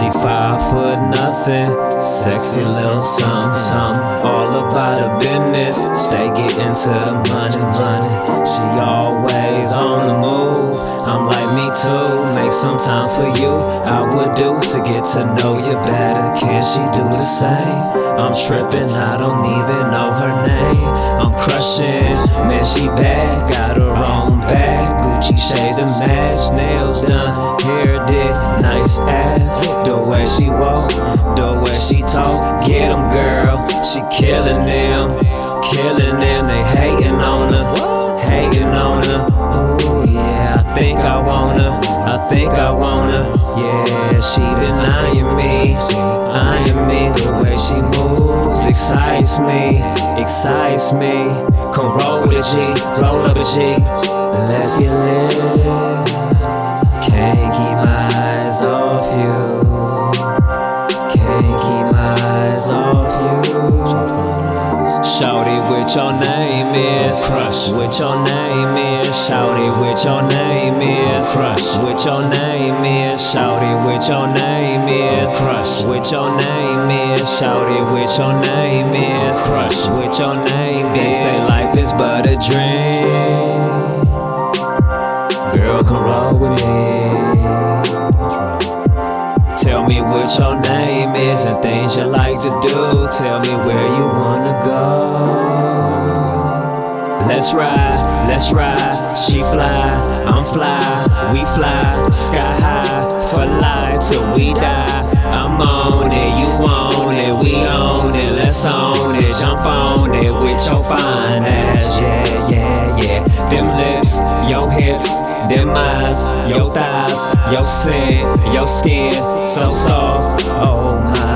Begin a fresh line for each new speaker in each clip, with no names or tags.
She five foot nothing, sexy little something, something. All about her business, stay getting to money, money. She always on the move. I'm like me too, make some time for you. I would do to get to know you better. Can she do the same? I'm tripping, I don't even know her name. I'm crushing, man, she bad, got her own bag. Gucci shades and match, nails done, hair did, she walk, the way she talk, get 'em, girl. She killing them, killing them. They hating on her, hating on her. Ooh yeah, I think I wanna, I think I wanna. Yeah, she been eyeing me, eyeing me. The way she moves excites me, excites me. Come roll with a G, roll up a G. Let's get lit. What your name is? Crush. What your name is? Shouty, what your name is? Crush. What your name is? Shouty, what your name is? Crush. What your name is? Shouty, what your name is? Crush. What your name is? They say life is but a dream. Girl, come roll with me. Tell me what your name is and things you like to do. Tell me where you wanna go. Let's ride, let's ride. She fly, I'm fly, we fly, sky high for life till we die. I'm on it, you on it, we own it. Let's own it, jump on it with your fine ass. Yeah, yeah, yeah. Them lips, your hips, them eyes, your thighs, your scent, your skin, so soft. Oh my,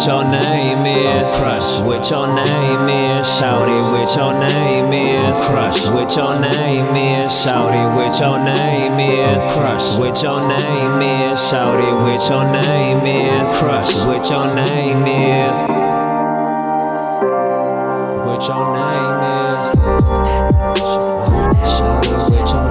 what your name is. Crush what your name is. Shout it! what your name is. Crush what your name is. Shout it! what your name is. Crush what your name is. Shout it! what your name is. Crush what your name is. What your name is. Shouty what your name is.